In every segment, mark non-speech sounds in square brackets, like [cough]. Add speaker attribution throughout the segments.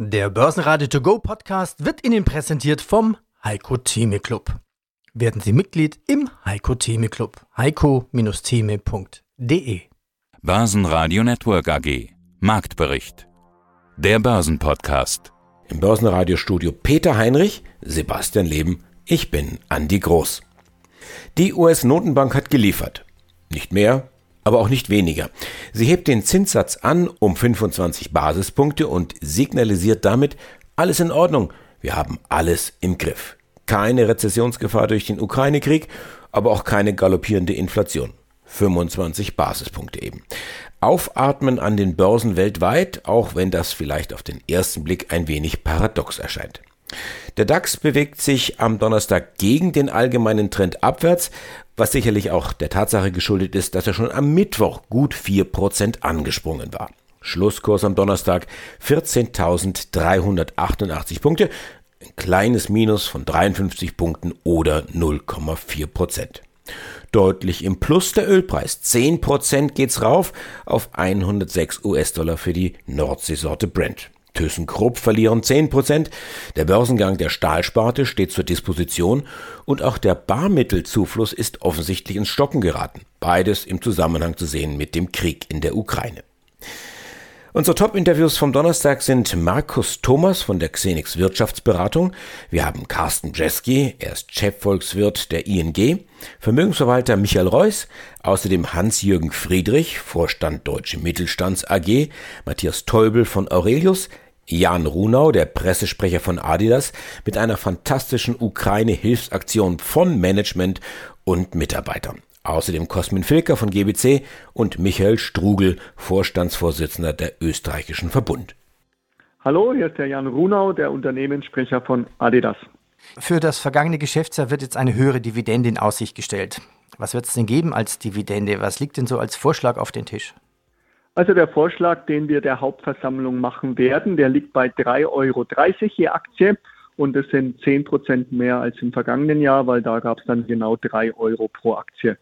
Speaker 1: Der Börsenradio To Go Podcast wird Ihnen präsentiert vom Heiko Theme Club. Werden Sie Mitglied im Heiko Theme Club. heiko-theme.de
Speaker 2: Börsenradio Network AG Marktbericht Der Börsenpodcast
Speaker 3: Im Börsenradiostudio Peter Heinrich, Sebastian Leben, ich bin Andi Groß. Die US-Notenbank hat geliefert. Nicht mehr, aber auch nicht weniger. Sie hebt den Zinssatz an um 25 Basispunkte und signalisiert damit, alles in Ordnung, wir haben alles im Griff. Keine Rezessionsgefahr durch den Ukraine-Krieg, aber auch keine galoppierende Inflation. 25 Basispunkte eben. Aufatmen an den Börsen weltweit, auch wenn das vielleicht auf den ersten Blick ein wenig paradox erscheint. Der DAX bewegt sich am Donnerstag gegen den allgemeinen Trend abwärts, was sicherlich auch der Tatsache geschuldet ist, dass er schon am Mittwoch gut 4% angesprungen war. Schlusskurs am Donnerstag 14.388 Punkte, ein kleines Minus von 53 Punkten oder 0,4% Deutlich im Plus der Ölpreis. 10% geht's rauf auf 106 US-Dollar für die Nordseesorte Brent. ThyssenKrupp verlieren 10%, der Börsengang der Stahlsparte steht zur Disposition und auch der Barmittelzufluss ist offensichtlich ins Stocken geraten. Beides im Zusammenhang zu sehen mit dem Krieg in der Ukraine. Unsere Top-Interviews vom Donnerstag sind Markus Thomas von der Xenix Wirtschaftsberatung. Wir haben Carsten Jeski, er ist Chefvolkswirt der ING, Vermögensverwalter Michael Reuss, außerdem Hans-Jürgen Friedrich, Vorstand Deutsche Mittelstands AG, Matthias Teubel von Aurelius, Jan Runau, der Pressesprecher von Adidas, mit einer fantastischen Ukraine-Hilfsaktion von Management und Mitarbeitern. Außerdem Cosmin Filker von GBC und Michael Strugel, Vorstandsvorsitzender der österreichischen Verbund.
Speaker 4: Hallo, hier ist der Jan Runau, der Unternehmenssprecher von Adidas.
Speaker 1: Für das vergangene Geschäftsjahr wird jetzt eine höhere Dividende in Aussicht gestellt. Was wird es denn geben als Dividende? Was liegt denn so als Vorschlag auf den Tisch?
Speaker 4: Also der Vorschlag, den wir der Hauptversammlung machen werden, der liegt bei 3,30 Euro je Aktie und das sind 10 Prozent mehr als im vergangenen Jahr, weil da gab es dann genau 3 Euro pro Aktie.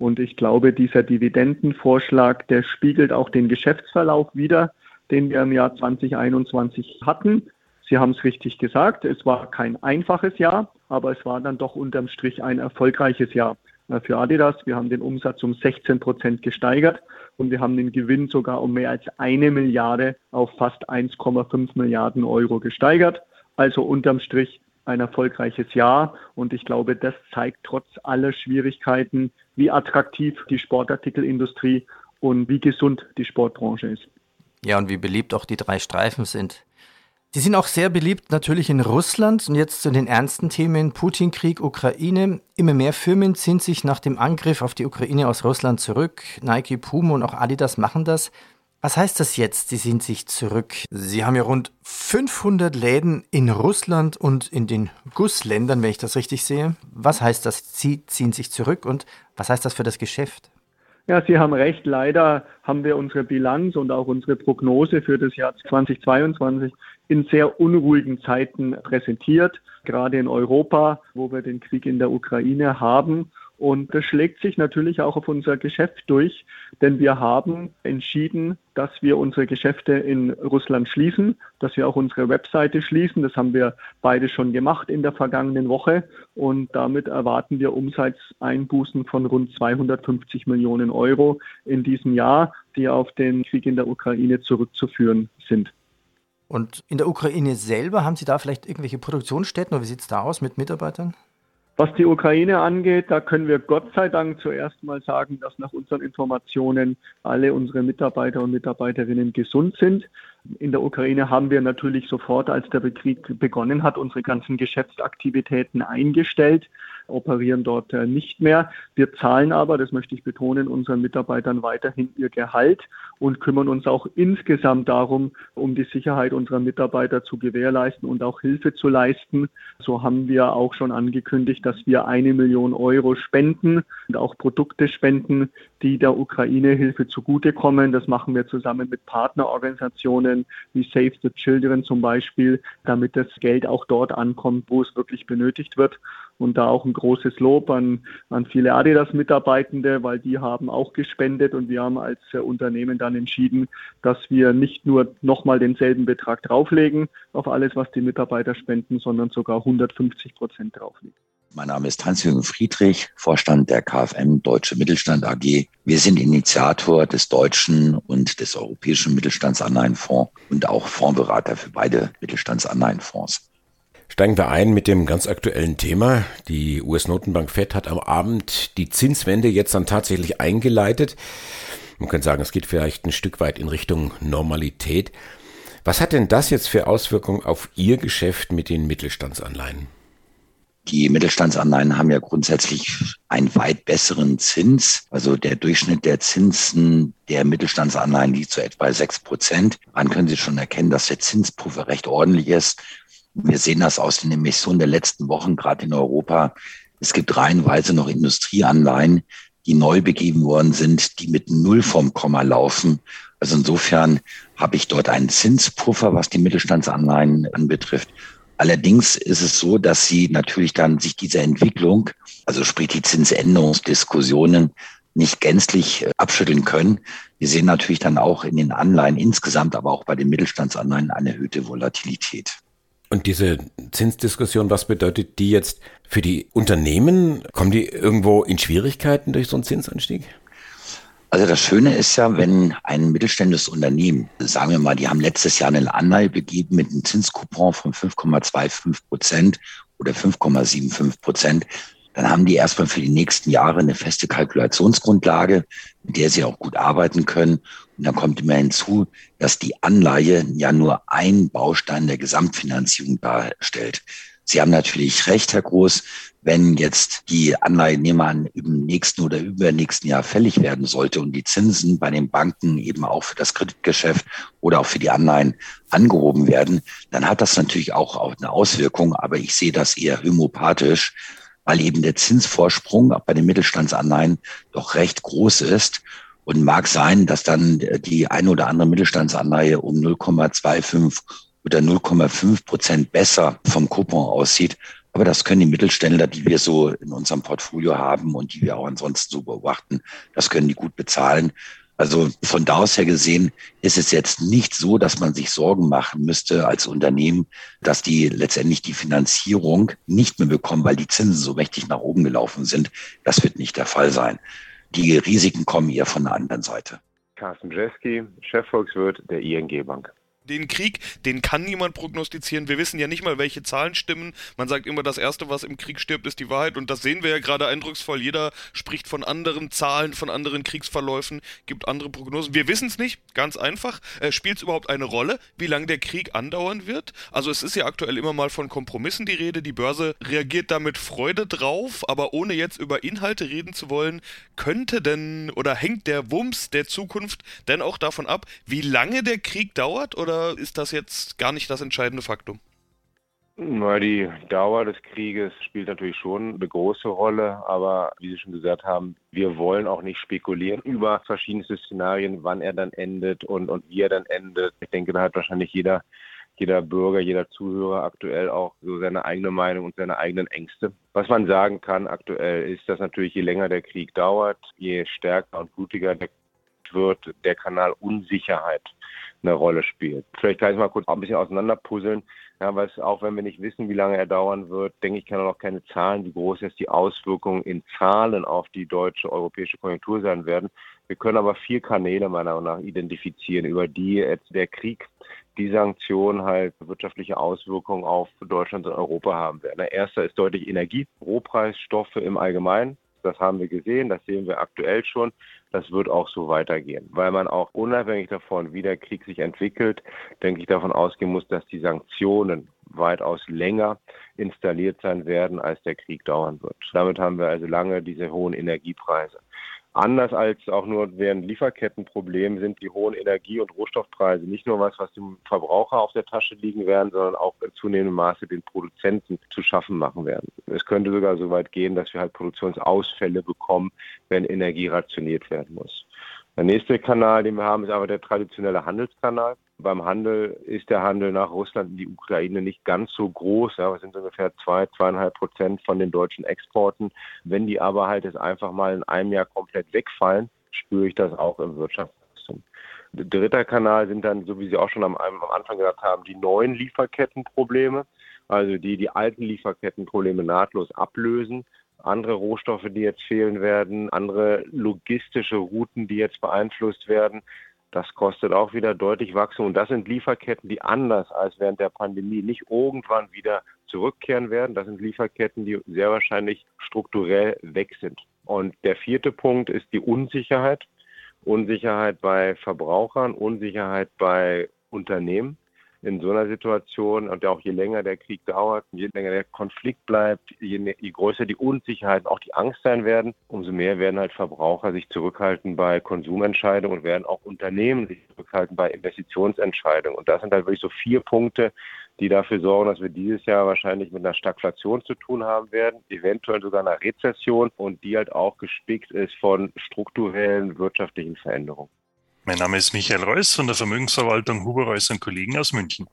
Speaker 4: Und ich glaube, dieser Dividendenvorschlag, der spiegelt auch den Geschäftsverlauf wider, den wir im Jahr 2021 hatten. Sie haben es richtig gesagt, es war kein einfaches Jahr, aber es war dann doch unterm Strich ein erfolgreiches Jahr für Adidas. Wir haben den Umsatz um 16 Prozent gesteigert und wir haben den Gewinn sogar um mehr als eine Milliarde auf fast 1,5 Milliarden Euro gesteigert. Also unterm Strich ein erfolgreiches Jahr. Und ich glaube, das zeigt trotz aller Schwierigkeiten, wie attraktiv die Sportartikelindustrie und wie gesund die Sportbranche ist.
Speaker 1: Ja, und wie beliebt auch die drei Streifen sind. Die sind auch sehr beliebt natürlich in Russland und jetzt zu den ernsten Themen Putin-Krieg, Ukraine. Immer mehr Firmen ziehen sich nach dem Angriff auf die Ukraine aus Russland zurück. Nike, Puma und auch Adidas machen das. Was heißt das jetzt? Sie ziehen sich zurück. Sie haben ja rund 500 Läden in Russland und in den Gussländern, wenn ich das richtig sehe. Was heißt das? Sie ziehen sich zurück und was heißt das für das Geschäft?
Speaker 4: Ja, Sie haben recht. Leider haben wir unsere Bilanz und auch unsere Prognose für das Jahr 2022 in sehr unruhigen Zeiten präsentiert, gerade in Europa, wo wir den Krieg in der Ukraine haben. Und das schlägt sich natürlich auch auf unser Geschäft durch, denn wir haben entschieden, dass wir unsere Geschäfte in Russland schließen, dass wir auch unsere Webseite schließen. Das haben wir beide schon gemacht in der vergangenen Woche. Und damit erwarten wir Umsatzeinbußen von rund 250 Millionen Euro in diesem Jahr, die auf den Krieg in der Ukraine zurückzuführen sind.
Speaker 1: Und in der Ukraine selber haben Sie da vielleicht irgendwelche Produktionsstätten oder wie sieht es da aus mit Mitarbeitern?
Speaker 4: Was die Ukraine angeht, da können wir Gott sei Dank zuerst mal sagen, dass nach unseren Informationen alle unsere Mitarbeiter und Mitarbeiterinnen gesund sind. In der Ukraine haben wir natürlich sofort, als der Krieg begonnen hat, unsere ganzen Geschäftsaktivitäten eingestellt, operieren dort äh, nicht mehr. Wir zahlen aber, das möchte ich betonen, unseren Mitarbeitern weiterhin ihr Gehalt und kümmern uns auch insgesamt darum, um die Sicherheit unserer Mitarbeiter zu gewährleisten und auch Hilfe zu leisten. So haben wir auch schon angekündigt, dass wir eine Million Euro spenden und auch Produkte spenden, die der Ukraine-Hilfe zugutekommen. Das machen wir zusammen mit Partnerorganisationen wie Save the Children zum Beispiel, damit das Geld auch dort ankommt, wo es wirklich benötigt wird. Und da auch ein großes Lob an, an viele Adidas-Mitarbeitende, weil die haben auch gespendet und wir haben als äh, Unternehmen dann entschieden, dass wir nicht nur nochmal denselben Betrag drauflegen auf alles, was die Mitarbeiter spenden, sondern sogar 150 Prozent drauflegen.
Speaker 5: Mein Name ist Hans-Jürgen Friedrich, Vorstand der KfM Deutsche Mittelstand AG. Wir sind Initiator des deutschen und des europäischen Mittelstandsanleihenfonds und auch Fondsberater für beide Mittelstandsanleihenfonds.
Speaker 3: Steigen wir ein mit dem ganz aktuellen Thema. Die US-Notenbank Fed hat am Abend die Zinswende jetzt dann tatsächlich eingeleitet. Man könnte sagen, es geht vielleicht ein Stück weit in Richtung Normalität. Was hat denn das jetzt für Auswirkungen auf Ihr Geschäft mit den Mittelstandsanleihen?
Speaker 5: Die Mittelstandsanleihen haben ja grundsätzlich einen weit besseren Zins. Also der Durchschnitt der Zinsen der Mittelstandsanleihen liegt so etwa sechs Prozent. Dann können Sie schon erkennen, dass der Zinspuffer recht ordentlich ist. Wir sehen das aus den Emissionen der letzten Wochen, gerade in Europa. Es gibt reihenweise noch Industrieanleihen, die neu begeben worden sind, die mit Null vom Komma laufen. Also insofern habe ich dort einen Zinspuffer, was die Mittelstandsanleihen anbetrifft. Allerdings ist es so, dass sie natürlich dann sich diese Entwicklung, also sprich die Zinsänderungsdiskussionen, nicht gänzlich äh, abschütteln können. Wir sehen natürlich dann auch in den Anleihen insgesamt, aber auch bei den Mittelstandsanleihen eine erhöhte Volatilität.
Speaker 3: Und diese Zinsdiskussion, was bedeutet die jetzt für die Unternehmen? Kommen die irgendwo in Schwierigkeiten durch so einen Zinsanstieg?
Speaker 5: Also das Schöne ist ja, wenn ein mittelständisches Unternehmen, sagen wir mal, die haben letztes Jahr eine Anleihe begeben mit einem Zinskupon von 5,25 Prozent oder 5,75 Prozent, dann haben die erstmal für die nächsten Jahre eine feste Kalkulationsgrundlage, mit der sie auch gut arbeiten können. Und dann kommt immer hinzu, dass die Anleihe ja nur ein Baustein der Gesamtfinanzierung darstellt. Sie haben natürlich recht, Herr Groß, wenn jetzt die Anleihennehmer im nächsten oder übernächsten Jahr fällig werden sollte und die Zinsen bei den Banken eben auch für das Kreditgeschäft oder auch für die Anleihen angehoben werden, dann hat das natürlich auch eine Auswirkung. Aber ich sehe das eher homopathisch, weil eben der Zinsvorsprung bei den Mittelstandsanleihen doch recht groß ist. Und mag sein, dass dann die eine oder andere Mittelstandsanleihe um 0,25 oder 0,5 Prozent besser vom Coupon aussieht. Aber das können die Mittelständler, die wir so in unserem Portfolio haben und die wir auch ansonsten so beobachten, das können die gut bezahlen. Also von da aus her gesehen ist es jetzt nicht so, dass man sich Sorgen machen müsste als Unternehmen, dass die letztendlich die Finanzierung nicht mehr bekommen, weil die Zinsen so mächtig nach oben gelaufen sind. Das wird nicht der Fall sein. Die Risiken kommen eher von der anderen Seite.
Speaker 6: Carsten Jeski, Chefvolkswirt der ING Bank
Speaker 7: den Krieg, den kann niemand prognostizieren. Wir wissen ja nicht mal, welche Zahlen stimmen. Man sagt immer, das Erste, was im Krieg stirbt, ist die Wahrheit. Und das sehen wir ja gerade eindrucksvoll. Jeder spricht von anderen Zahlen, von anderen Kriegsverläufen, gibt andere Prognosen. Wir wissen es nicht, ganz einfach. Äh, Spielt es überhaupt eine Rolle, wie lange der Krieg andauern wird? Also es ist ja aktuell immer mal von Kompromissen die Rede. Die Börse reagiert da mit Freude drauf, aber ohne jetzt über Inhalte reden zu wollen, könnte denn oder hängt der Wumms der Zukunft denn auch davon ab, wie lange der Krieg dauert oder ist das jetzt gar nicht das entscheidende Faktum?
Speaker 6: Na, die Dauer des Krieges spielt natürlich schon eine große Rolle, aber wie Sie schon gesagt haben, wir wollen auch nicht spekulieren über verschiedenste Szenarien, wann er dann endet und, und wie er dann endet. Ich denke, da hat wahrscheinlich jeder, jeder Bürger, jeder Zuhörer aktuell auch so seine eigene Meinung und seine eigenen Ängste. Was man sagen kann aktuell ist, dass natürlich je länger der Krieg dauert, je stärker und blutiger der wird, der Kanal Unsicherheit eine Rolle spielt. Vielleicht kann ich mal kurz ein bisschen auseinanderpuzzeln, ja, weil es auch wenn wir nicht wissen, wie lange er dauern wird, denke ich, kann er noch keine Zahlen, wie groß jetzt die Auswirkungen in Zahlen auf die deutsche, europäische Konjunktur sein werden. Wir können aber vier Kanäle meiner Meinung nach identifizieren, über die der Krieg die Sanktionen halt wirtschaftliche Auswirkungen auf Deutschland und Europa haben werden. Der erste ist deutlich Energie, Rohpreisstoffe im Allgemeinen. Das haben wir gesehen, das sehen wir aktuell schon. Das wird auch so weitergehen, weil man auch unabhängig davon, wie der Krieg sich entwickelt, denke ich davon ausgehen muss, dass die Sanktionen weitaus länger installiert sein werden, als der Krieg dauern wird. Damit haben wir also lange diese hohen Energiepreise. Anders als auch nur während Lieferkettenproblemen sind die hohen Energie- und Rohstoffpreise nicht nur was, was dem Verbraucher auf der Tasche liegen werden, sondern auch in zunehmendem Maße den Produzenten zu schaffen machen werden. Es könnte sogar so weit gehen, dass wir halt Produktionsausfälle bekommen, wenn Energie rationiert werden muss. Der nächste Kanal, den wir haben, ist aber der traditionelle Handelskanal. Beim Handel ist der Handel nach Russland in die Ukraine nicht ganz so groß. Ja, es sind ungefähr zwei, zweieinhalb Prozent von den deutschen Exporten. Wenn die aber halt jetzt einfach mal in einem Jahr komplett wegfallen, spüre ich das auch im Wirtschaftswachstum. Dritter Kanal sind dann, so wie Sie auch schon am, am Anfang gesagt haben, die neuen Lieferkettenprobleme, also die die alten Lieferkettenprobleme nahtlos ablösen andere Rohstoffe, die jetzt fehlen werden, andere logistische Routen, die jetzt beeinflusst werden. Das kostet auch wieder deutlich Wachstum. Und das sind Lieferketten, die anders als während der Pandemie nicht irgendwann wieder zurückkehren werden. Das sind Lieferketten, die sehr wahrscheinlich strukturell weg sind. Und der vierte Punkt ist die Unsicherheit. Unsicherheit bei Verbrauchern, Unsicherheit bei Unternehmen in so einer Situation und auch je länger der Krieg dauert, je länger der Konflikt bleibt, je, je größer die Unsicherheit, auch die Angst sein werden, umso mehr werden halt Verbraucher sich zurückhalten bei Konsumentscheidungen und werden auch Unternehmen sich zurückhalten bei Investitionsentscheidungen. Und das sind halt wirklich so vier Punkte, die dafür sorgen, dass wir dieses Jahr wahrscheinlich mit einer Stagflation zu tun haben werden, eventuell sogar einer Rezession und die halt auch gespickt ist von strukturellen wirtschaftlichen Veränderungen.
Speaker 8: Mein Name ist Michael Reuss von der Vermögensverwaltung Huber Reuss und Kollegen aus München.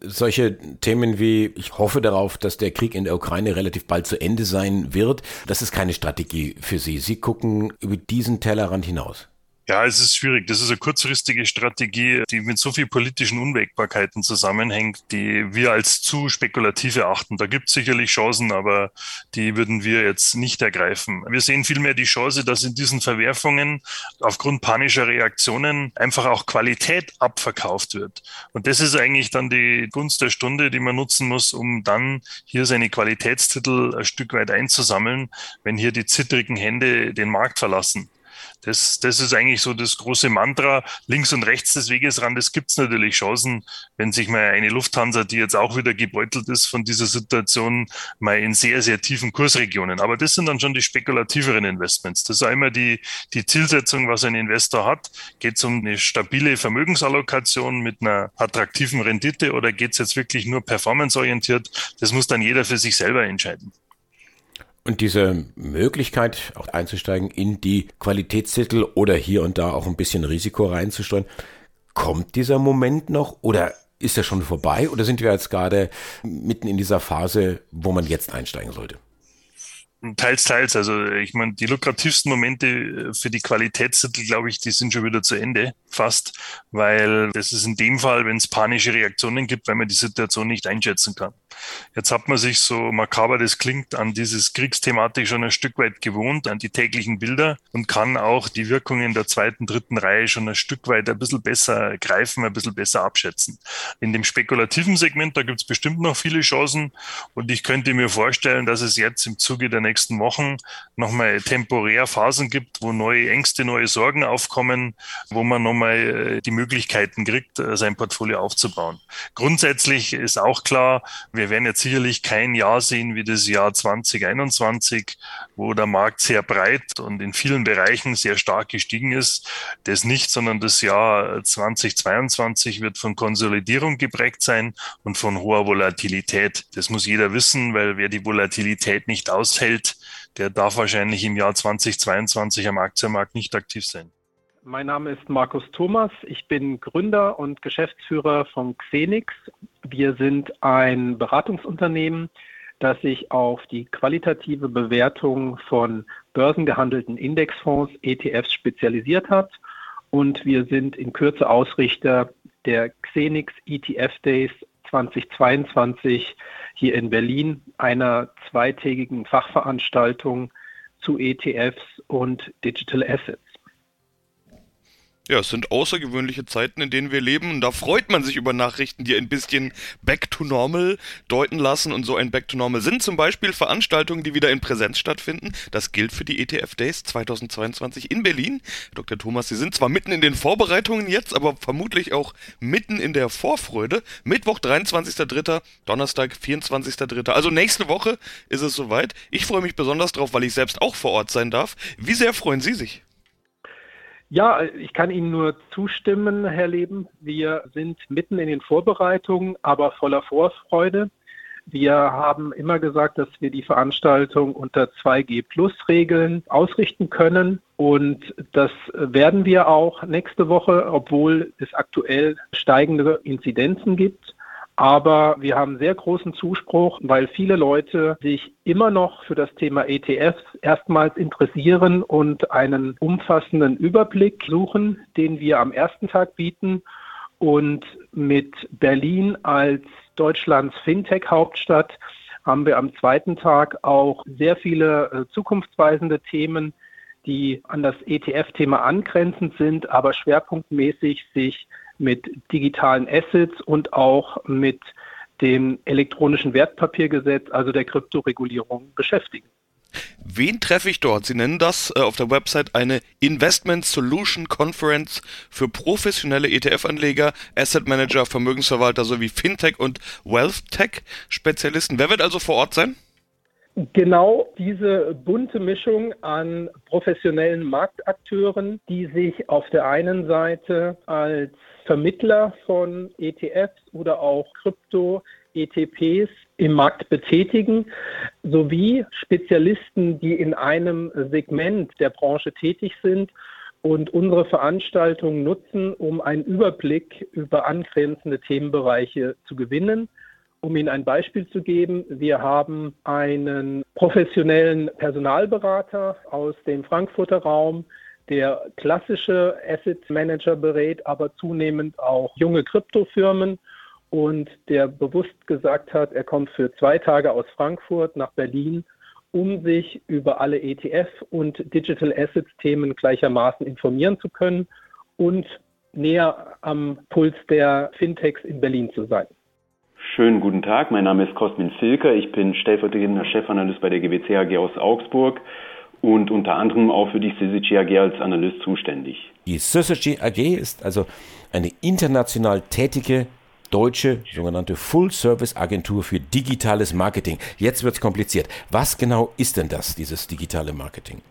Speaker 3: Solche Themen wie, ich hoffe darauf, dass der Krieg in der Ukraine relativ bald zu Ende sein wird, das ist keine Strategie für Sie. Sie gucken über diesen Tellerrand hinaus.
Speaker 8: Ja, es ist schwierig. Das ist eine kurzfristige Strategie, die mit so viel politischen Unwägbarkeiten zusammenhängt, die wir als zu spekulativ erachten. Da gibt es sicherlich Chancen, aber die würden wir jetzt nicht ergreifen. Wir sehen vielmehr die Chance, dass in diesen Verwerfungen aufgrund panischer Reaktionen einfach auch Qualität abverkauft wird. Und das ist eigentlich dann die Gunst der Stunde, die man nutzen muss, um dann hier seine Qualitätstitel ein Stück weit einzusammeln, wenn hier die zittrigen Hände den Markt verlassen. Das, das ist eigentlich so das große Mantra. Links und rechts des Wegesrandes gibt es natürlich Chancen, wenn sich mal eine Lufthansa, die jetzt auch wieder gebeutelt ist von dieser Situation, mal in sehr, sehr tiefen Kursregionen. Aber das sind dann schon die spekulativeren Investments. Das ist einmal die, die Zielsetzung, was ein Investor hat. Geht es um eine stabile Vermögensallokation mit einer attraktiven Rendite oder geht es jetzt wirklich nur performanceorientiert? Das muss dann jeder für sich selber entscheiden.
Speaker 3: Und diese Möglichkeit, auch einzusteigen in die Qualitätstitel oder hier und da auch ein bisschen Risiko reinzusteuern, kommt dieser Moment noch oder ist er schon vorbei oder sind wir jetzt gerade mitten in dieser Phase, wo man jetzt einsteigen sollte?
Speaker 8: Teils, teils. Also ich meine, die lukrativsten Momente für die Qualitätstitel, glaube ich, die sind schon wieder zu Ende, fast, weil das ist in dem Fall, wenn es panische Reaktionen gibt, weil man die Situation nicht einschätzen kann. Jetzt hat man sich so makaber das klingt an dieses Kriegsthematik schon ein Stück weit gewohnt, an die täglichen Bilder und kann auch die Wirkungen der zweiten, dritten Reihe schon ein Stück weit ein bisschen besser greifen, ein bisschen besser abschätzen. In dem spekulativen Segment, da gibt es bestimmt noch viele Chancen und ich könnte mir vorstellen, dass es jetzt im Zuge der nächsten Wochen nochmal temporär Phasen gibt, wo neue Ängste, neue Sorgen aufkommen, wo man nochmal äh, die Möglichkeiten kriegt, äh, sein Portfolio aufzubauen. Grundsätzlich ist auch klar, wir wir werden jetzt sicherlich kein Jahr sehen wie das Jahr 2021, wo der Markt sehr breit und in vielen Bereichen sehr stark gestiegen ist. Das nicht, sondern das Jahr 2022 wird von Konsolidierung geprägt sein und von hoher Volatilität. Das muss jeder wissen, weil wer die Volatilität nicht aushält, der darf wahrscheinlich im Jahr 2022 am Aktienmarkt nicht aktiv sein.
Speaker 9: Mein Name ist Markus Thomas. Ich bin Gründer und Geschäftsführer von Xenix. Wir sind ein Beratungsunternehmen, das sich auf die qualitative Bewertung von börsengehandelten Indexfonds, ETFs spezialisiert hat. Und wir sind in Kürze Ausrichter der Xenix ETF Days 2022 hier in Berlin, einer zweitägigen Fachveranstaltung zu ETFs und Digital Assets.
Speaker 7: Ja, es sind außergewöhnliche Zeiten, in denen wir leben. Und da freut man sich über Nachrichten, die ein bisschen back to normal deuten lassen. Und so ein back to normal sind zum Beispiel Veranstaltungen, die wieder in Präsenz stattfinden. Das gilt für die ETF Days 2022 in Berlin. Dr. Thomas, Sie sind zwar mitten in den Vorbereitungen jetzt, aber vermutlich auch mitten in der Vorfreude. Mittwoch, 23.03., Donnerstag, 24.03. Also nächste Woche ist es soweit. Ich freue mich besonders drauf, weil ich selbst auch vor Ort sein darf. Wie sehr freuen Sie sich?
Speaker 9: Ja, ich kann Ihnen nur zustimmen, Herr Leben. Wir sind mitten in den Vorbereitungen, aber voller Vorfreude. Wir haben immer gesagt, dass wir die Veranstaltung unter 2G-Plus-Regeln ausrichten können. Und das werden wir auch nächste Woche, obwohl es aktuell steigende Inzidenzen gibt. Aber wir haben sehr großen Zuspruch, weil viele Leute sich immer noch für das Thema ETFs erstmals interessieren und einen umfassenden Überblick suchen, den wir am ersten Tag bieten. Und mit Berlin als Deutschlands Fintech-Hauptstadt haben wir am zweiten Tag auch sehr viele äh, zukunftsweisende Themen, die an das ETF-Thema angrenzend sind, aber schwerpunktmäßig sich mit digitalen Assets und auch mit dem elektronischen Wertpapiergesetz, also der Kryptoregulierung, beschäftigen.
Speaker 7: Wen treffe ich dort? Sie nennen das äh, auf der Website eine Investment Solution Conference für professionelle ETF-Anleger, Asset Manager, Vermögensverwalter sowie Fintech und Wealth Tech Spezialisten. Wer wird also vor Ort sein?
Speaker 9: Genau diese bunte Mischung an professionellen Marktakteuren, die sich auf der einen Seite als Vermittler von ETFs oder auch Krypto-ETPs im Markt betätigen, sowie Spezialisten, die in einem Segment der Branche tätig sind und unsere Veranstaltung nutzen, um einen Überblick über angrenzende Themenbereiche zu gewinnen. Um Ihnen ein Beispiel zu geben, wir haben einen professionellen Personalberater aus dem Frankfurter Raum, der klassische Asset Manager berät, aber zunehmend auch junge Kryptofirmen. Und der bewusst gesagt hat, er kommt für zwei Tage aus Frankfurt nach Berlin, um sich über alle ETF- und Digital Assets-Themen gleichermaßen informieren zu können und näher am Puls der Fintechs in Berlin zu sein.
Speaker 10: Schönen guten Tag, mein Name ist Cosmin Filker, ich bin stellvertretender Chefanalyst bei der GWC AG aus Augsburg und unter anderem auch für die Syzygy AG als Analyst zuständig.
Speaker 3: Die Syzygy AG ist also eine international tätige deutsche sogenannte Full-Service-Agentur für digitales Marketing. Jetzt wird es kompliziert. Was genau ist denn das, dieses digitale Marketing?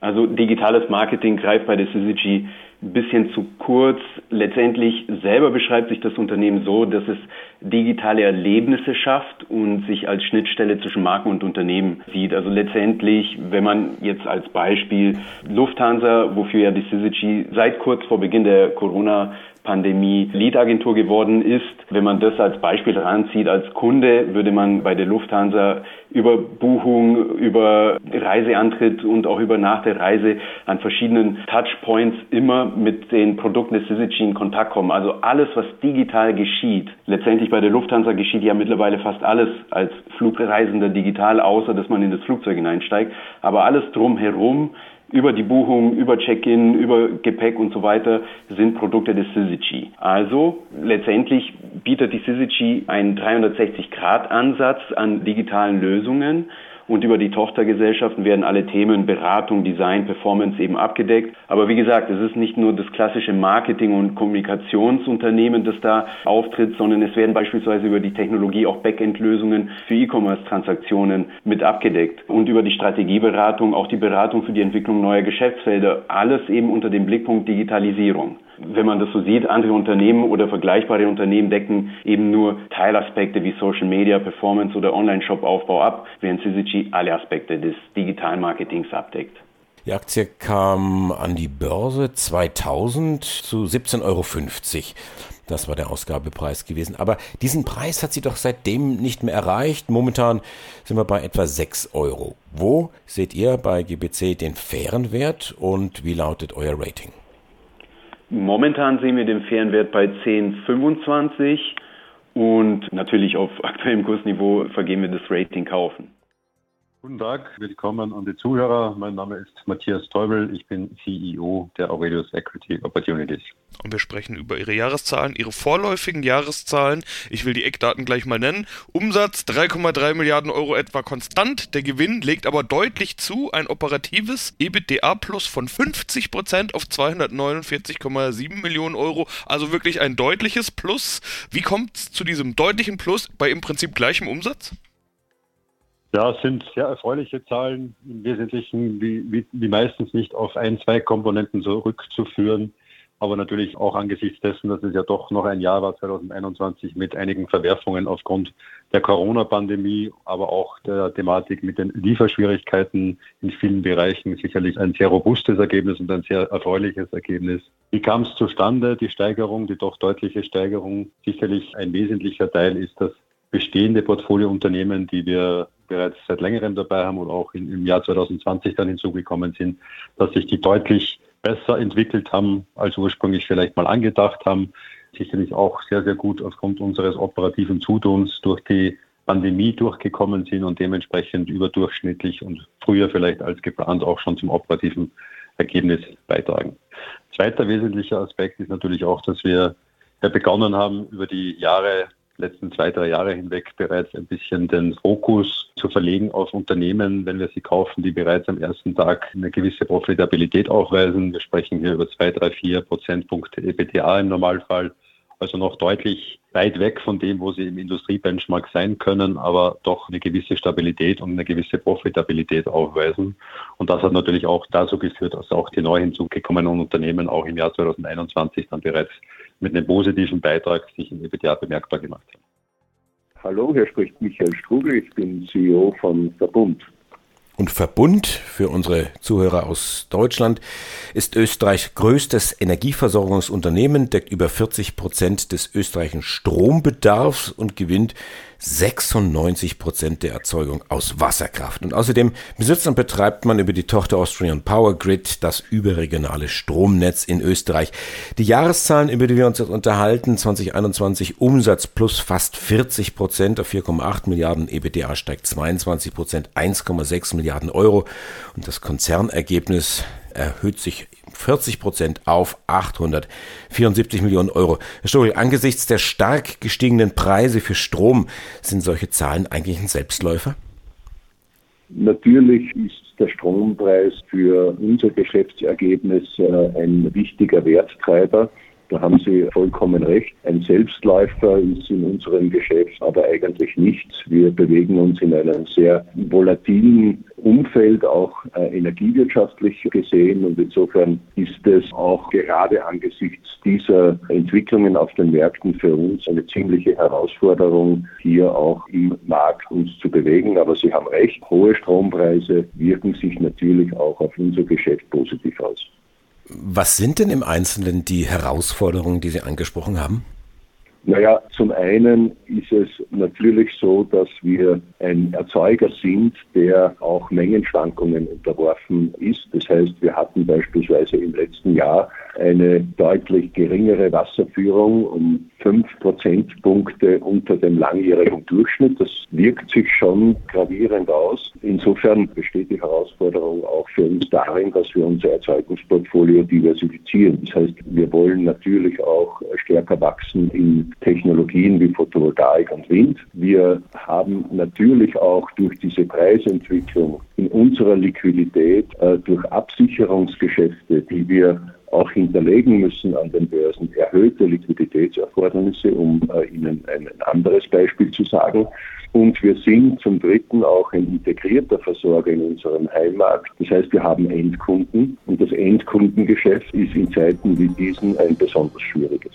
Speaker 10: Also digitales Marketing greift bei der Syzygy ein bisschen zu kurz. Letztendlich selber beschreibt sich das Unternehmen so, dass es digitale Erlebnisse schafft und sich als Schnittstelle zwischen Marken und Unternehmen sieht. Also letztendlich, wenn man jetzt als Beispiel Lufthansa, wofür ja die Syzygy seit kurz vor Beginn der Corona Pandemie Lead-Agentur geworden ist. Wenn man das als Beispiel ranzieht, als Kunde würde man bei der Lufthansa über Buchung, über Reiseantritt und auch über nach der Reise an verschiedenen Touchpoints immer mit den Produkten des Syzygy in Kontakt kommen. Also alles, was digital geschieht. Letztendlich bei der Lufthansa geschieht ja mittlerweile fast alles als Flugreisender digital, außer dass man in das Flugzeug hineinsteigt. Aber alles drumherum über die Buchung, über Check-in, über Gepäck und so weiter sind Produkte des Syzygy. Also letztendlich bietet die Syzygy einen 360-Grad-Ansatz an digitalen Lösungen und über die Tochtergesellschaften werden alle Themen Beratung, Design, Performance eben abgedeckt. Aber wie gesagt, es ist nicht nur das klassische Marketing- und Kommunikationsunternehmen, das da auftritt, sondern es werden beispielsweise über die Technologie auch Backend-Lösungen für E-Commerce-Transaktionen mit abgedeckt und über die Strategieberatung auch die Beratung für die Entwicklung neuer Geschäftsfelder. Alles eben unter dem Blickpunkt Digitalisierung wenn man das so sieht, andere Unternehmen oder vergleichbare Unternehmen decken eben nur Teilaspekte wie Social Media, Performance oder Online-Shop-Aufbau ab, während Syzygy alle Aspekte des digitalen Marketings abdeckt.
Speaker 3: Die Aktie kam an die Börse 2000 zu 17,50 Euro. Das war der Ausgabepreis gewesen. Aber diesen Preis hat sie doch seitdem nicht mehr erreicht. Momentan sind wir bei etwa 6 Euro. Wo seht ihr bei GBC den fairen Wert und wie lautet euer Rating?
Speaker 10: Momentan sehen wir den fairen Wert bei 10,25 und natürlich auf [laughs] aktuellem Kursniveau vergeben wir das Rating kaufen.
Speaker 11: Guten Tag, willkommen an die Zuhörer. Mein Name ist Matthias Teubel, ich bin CEO der Aurelius Equity Opportunities.
Speaker 7: Und wir sprechen über Ihre Jahreszahlen, Ihre vorläufigen Jahreszahlen. Ich will die Eckdaten gleich mal nennen. Umsatz 3,3 Milliarden Euro etwa konstant. Der Gewinn legt aber deutlich zu. Ein operatives EBITDA Plus von 50 Prozent auf 249,7 Millionen Euro. Also wirklich ein deutliches Plus. Wie kommt es zu diesem deutlichen Plus bei im Prinzip gleichem Umsatz?
Speaker 11: Ja, es sind sehr erfreuliche Zahlen, im Wesentlichen wie, wie, wie meistens nicht auf ein, zwei Komponenten zurückzuführen aber natürlich auch angesichts dessen, dass es ja doch noch ein Jahr war, 2021, mit einigen Verwerfungen aufgrund der Corona-Pandemie, aber auch der Thematik mit den Lieferschwierigkeiten in vielen Bereichen sicherlich ein sehr robustes Ergebnis und ein sehr erfreuliches Ergebnis. Wie kam es zustande, die Steigerung, die doch deutliche Steigerung? Sicherlich ein wesentlicher Teil ist das bestehende Portfoliounternehmen, die wir bereits seit längerem dabei haben und auch im Jahr 2020 dann hinzugekommen sind, dass sich die deutlich besser entwickelt haben, als ursprünglich vielleicht mal angedacht haben. Sicherlich auch sehr, sehr gut aufgrund unseres operativen Zutuns durch die Pandemie durchgekommen sind und dementsprechend überdurchschnittlich und früher vielleicht als geplant auch schon zum operativen Ergebnis beitragen. Zweiter wesentlicher Aspekt ist natürlich auch, dass wir begonnen haben, über die Jahre letzten zwei, drei Jahre hinweg bereits ein bisschen den Fokus zu verlegen auf Unternehmen, wenn wir sie kaufen, die bereits am ersten Tag eine gewisse Profitabilität aufweisen. Wir sprechen hier über zwei, drei, vier Prozentpunkte EBTA im Normalfall. Also noch deutlich weit weg von dem, wo sie im Industriebenchmark sein können, aber doch eine gewisse Stabilität und eine gewisse Profitabilität aufweisen. Und das hat natürlich auch dazu geführt, dass auch die neu hinzugekommenen Unternehmen auch im Jahr 2021 dann bereits mit einem positiven Beitrag sich im EBITDA bemerkbar gemacht haben.
Speaker 12: Hallo, hier spricht Michael Strugel, ich bin CEO von Verbund.
Speaker 3: Und Verbund für unsere Zuhörer aus Deutschland ist Österreichs größtes Energieversorgungsunternehmen, deckt über 40 Prozent des österreichischen Strombedarfs und gewinnt 96 Prozent der Erzeugung aus Wasserkraft. Und außerdem besitzt und betreibt man über die Tochter Austrian Power Grid das überregionale Stromnetz in Österreich. Die Jahreszahlen, über die wir uns jetzt unterhalten, 2021 Umsatz plus fast 40 Prozent auf 4,8 Milliarden, EBDA steigt 22 Prozent, 1,6 Milliarden Euro und das Konzernergebnis erhöht sich 40 Prozent auf 874 Millionen Euro. Herr Story, angesichts der stark gestiegenen Preise für Strom sind solche Zahlen eigentlich ein Selbstläufer?
Speaker 12: Natürlich ist der Strompreis für unser Geschäftsergebnis äh, ein wichtiger Werttreiber. Da haben Sie vollkommen recht. Ein Selbstläufer ist in unserem Geschäft aber eigentlich nichts. Wir bewegen uns in einem sehr volatilen Umfeld, auch äh, energiewirtschaftlich gesehen. Und insofern ist es auch gerade angesichts dieser Entwicklungen auf den Märkten für uns eine ziemliche Herausforderung, hier auch im Markt uns zu bewegen. Aber Sie haben recht, hohe Strompreise wirken sich natürlich auch auf unser Geschäft positiv aus.
Speaker 3: Was sind denn im Einzelnen die Herausforderungen, die Sie angesprochen haben?
Speaker 12: Naja, zum einen ist es natürlich so, dass wir ein Erzeuger sind, der auch Mengenschwankungen unterworfen ist. Das heißt, wir hatten beispielsweise im letzten Jahr eine deutlich geringere Wasserführung um fünf Prozentpunkte unter dem langjährigen Durchschnitt. Das wirkt sich schon gravierend aus. Insofern besteht die Herausforderung auch für uns darin, dass wir unser Erzeugungsportfolio diversifizieren. Das heißt, wir wollen natürlich auch stärker wachsen in Technologien wie Photovoltaik und Wind. Wir haben natürlich auch durch diese Preisentwicklung in unserer Liquidität, äh, durch Absicherungsgeschäfte, die wir auch hinterlegen müssen an den Börsen erhöhte Liquiditätserfordernisse, um äh, Ihnen ein anderes Beispiel zu sagen. Und wir sind zum Dritten auch ein integrierter Versorger in unserem Heimmarkt. Das heißt, wir haben Endkunden und das Endkundengeschäft ist in Zeiten wie diesen ein besonders schwieriges.